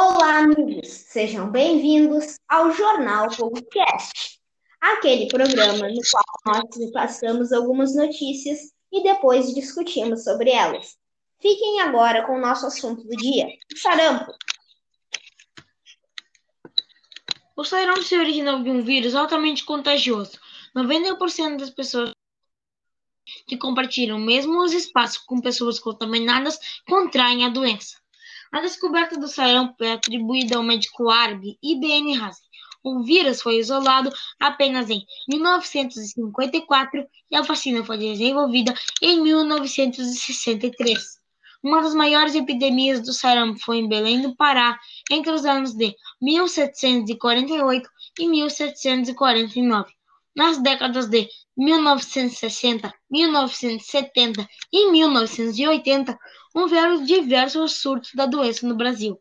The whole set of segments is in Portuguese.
Olá, amigos! Sejam bem-vindos ao Jornal Podcast, aquele programa no qual nós passamos algumas notícias e depois discutimos sobre elas. Fiquem agora com o nosso assunto do dia, o sarampo. O sarampo se originou de um vírus altamente contagioso. 90% das pessoas que compartilham mesmo os espaços com pessoas contaminadas contraem a doença. A descoberta do sarampo é atribuída ao médico árabe Ibn Hazm. O vírus foi isolado apenas em 1954 e a vacina foi desenvolvida em 1963. Uma das maiores epidemias do sarampo foi em Belém do Pará entre os anos de 1748 e 1749. Nas décadas de 1960, 1970 e 1980, houveram diversos surtos da doença no Brasil.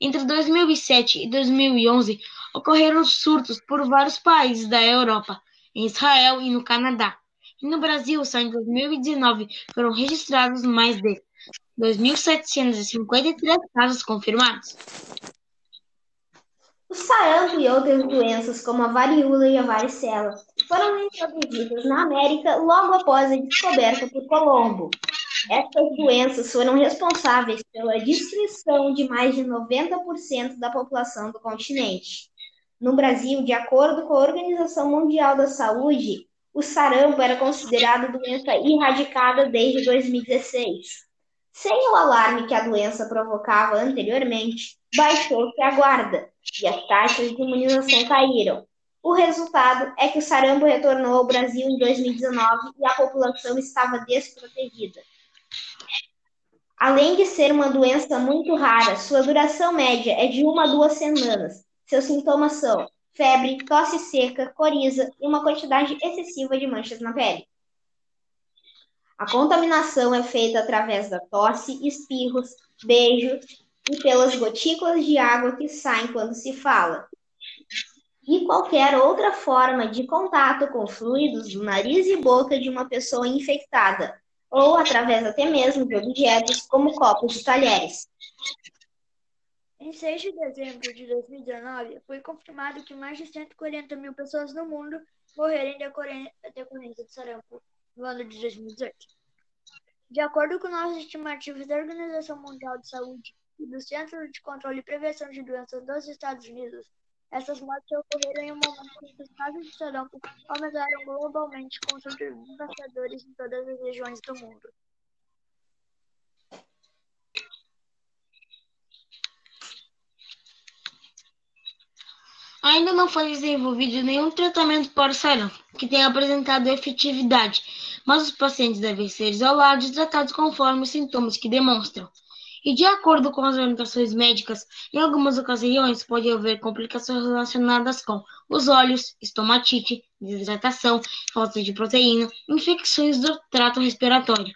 Entre 2007 e 2011, ocorreram surtos por vários países da Europa, em Israel e no Canadá. E no Brasil, só em 2019 foram registrados mais de 2.753 casos confirmados. O sarampo e outras doenças, como a varíola e a varicela, foram introduzidas na América logo após a descoberta por Colombo. Essas doenças foram responsáveis pela destruição de mais de 90% da população do continente. No Brasil, de acordo com a Organização Mundial da Saúde, o sarampo era considerado doença erradicada desde 2016. Sem o alarme que a doença provocava anteriormente, baixou-se a guarda e as taxas de imunização caíram. O resultado é que o sarampo retornou ao Brasil em 2019 e a população estava desprotegida. Além de ser uma doença muito rara, sua duração média é de uma a duas semanas. Seus sintomas são febre, tosse seca, coriza e uma quantidade excessiva de manchas na pele. A contaminação é feita através da tosse, espirros, beijos e pelas gotículas de água que saem quando se fala. E qualquer outra forma de contato com fluidos do nariz e boca de uma pessoa infectada, ou através até mesmo de objetos como copos de talheres. Em 6 de dezembro de 2019, foi confirmado que mais de 140 mil pessoas no mundo morreram decorrência de sarampo no ano de 2018. De acordo com novas estimativas da Organização Mundial de Saúde, e do Centro de Controle e Prevenção de Doenças dos Estados Unidos, essas mortes ocorreram em um momento em que os casos de sarampo aumentaram globalmente com surtos devastadores em todas as regiões do mundo. Ainda não foi desenvolvido nenhum tratamento para o sarampo que tenha apresentado efetividade, mas os pacientes devem ser isolados e tratados conforme os sintomas que demonstram. E de acordo com as orientações médicas, em algumas ocasiões pode haver complicações relacionadas com os olhos, estomatite, desidratação, falta de proteína, infecções do trato respiratório.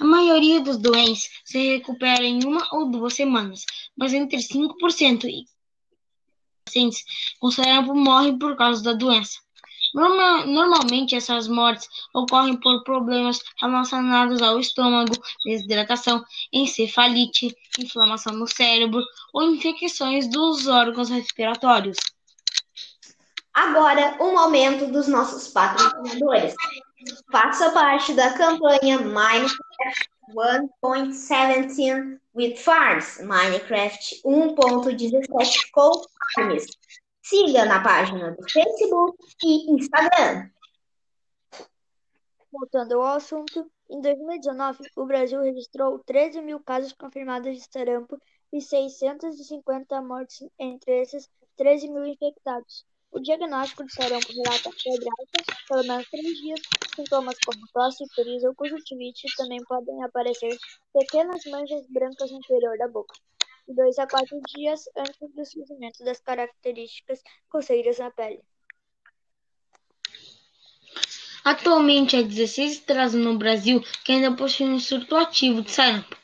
A maioria dos doentes se recupera em uma ou duas semanas, mas entre 5% e pacientes sarampo morrem por causa da doença. Normal, normalmente, essas mortes ocorrem por problemas relacionados ao estômago, desidratação, encefalite, inflamação no cérebro ou infecções dos órgãos respiratórios. Agora, um momento dos nossos patrocinadores. Faça parte da campanha Minecraft 1.17 with Farms, Minecraft 1.17 com farms. Siga na página do Facebook e Instagram. Voltando ao assunto, em 2019, o Brasil registrou 13 mil casos confirmados de sarampo e 650 mortes, entre esses 13 mil infectados. O diagnóstico de sarampo relata febre alta, pelo menos três dias, sintomas como tosse, coriza ou conjuntivite também podem aparecer pequenas manchas brancas no interior da boca dois a quatro dias antes do surgimento das características coceiras na pele. Atualmente, há 16 estados no Brasil que ainda possuem um surto ativo de sarampo.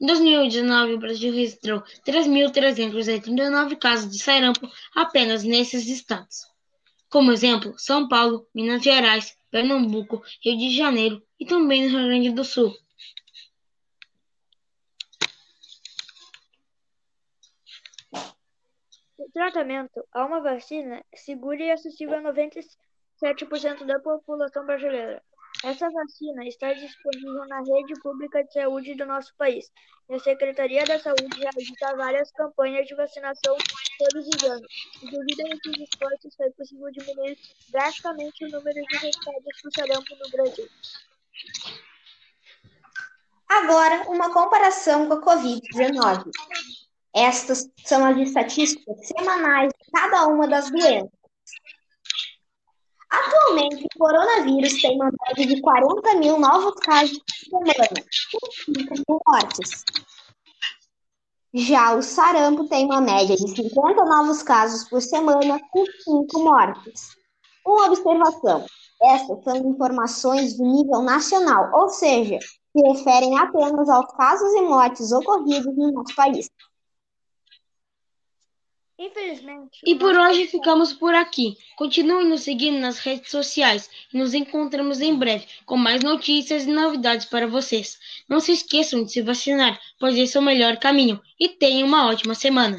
Em 2019, o Brasil registrou 3.389 casos de sarampo apenas nesses estados. Como exemplo, São Paulo, Minas Gerais, Pernambuco, Rio de Janeiro e também no Rio Grande do Sul. Tratamento há uma vacina segura e acessível a 97% da população brasileira. Essa vacina está disponível na rede pública de saúde do nosso país e a Secretaria da Saúde realiza várias campanhas de vacinação todos os anos. Devido a esses esforços, foi possível diminuir drasticamente o número de infectados por sarampo no Brasil. Agora, uma comparação com a Covid-19. Estas são as estatísticas semanais de cada uma das doenças. Atualmente, o coronavírus tem uma média de 40 mil novos casos por semana, com 5 mil mortes. Já o sarampo tem uma média de 50 novos casos por semana, com 5 mortes. Uma observação: essas são informações do nível nacional, ou seja, se referem apenas aos casos e mortes ocorridos no nosso país. Infelizmente. E por hoje ficamos por aqui. Continue nos seguindo nas redes sociais e nos encontramos em breve com mais notícias e novidades para vocês. Não se esqueçam de se vacinar, pois esse é o melhor caminho. E tenham uma ótima semana.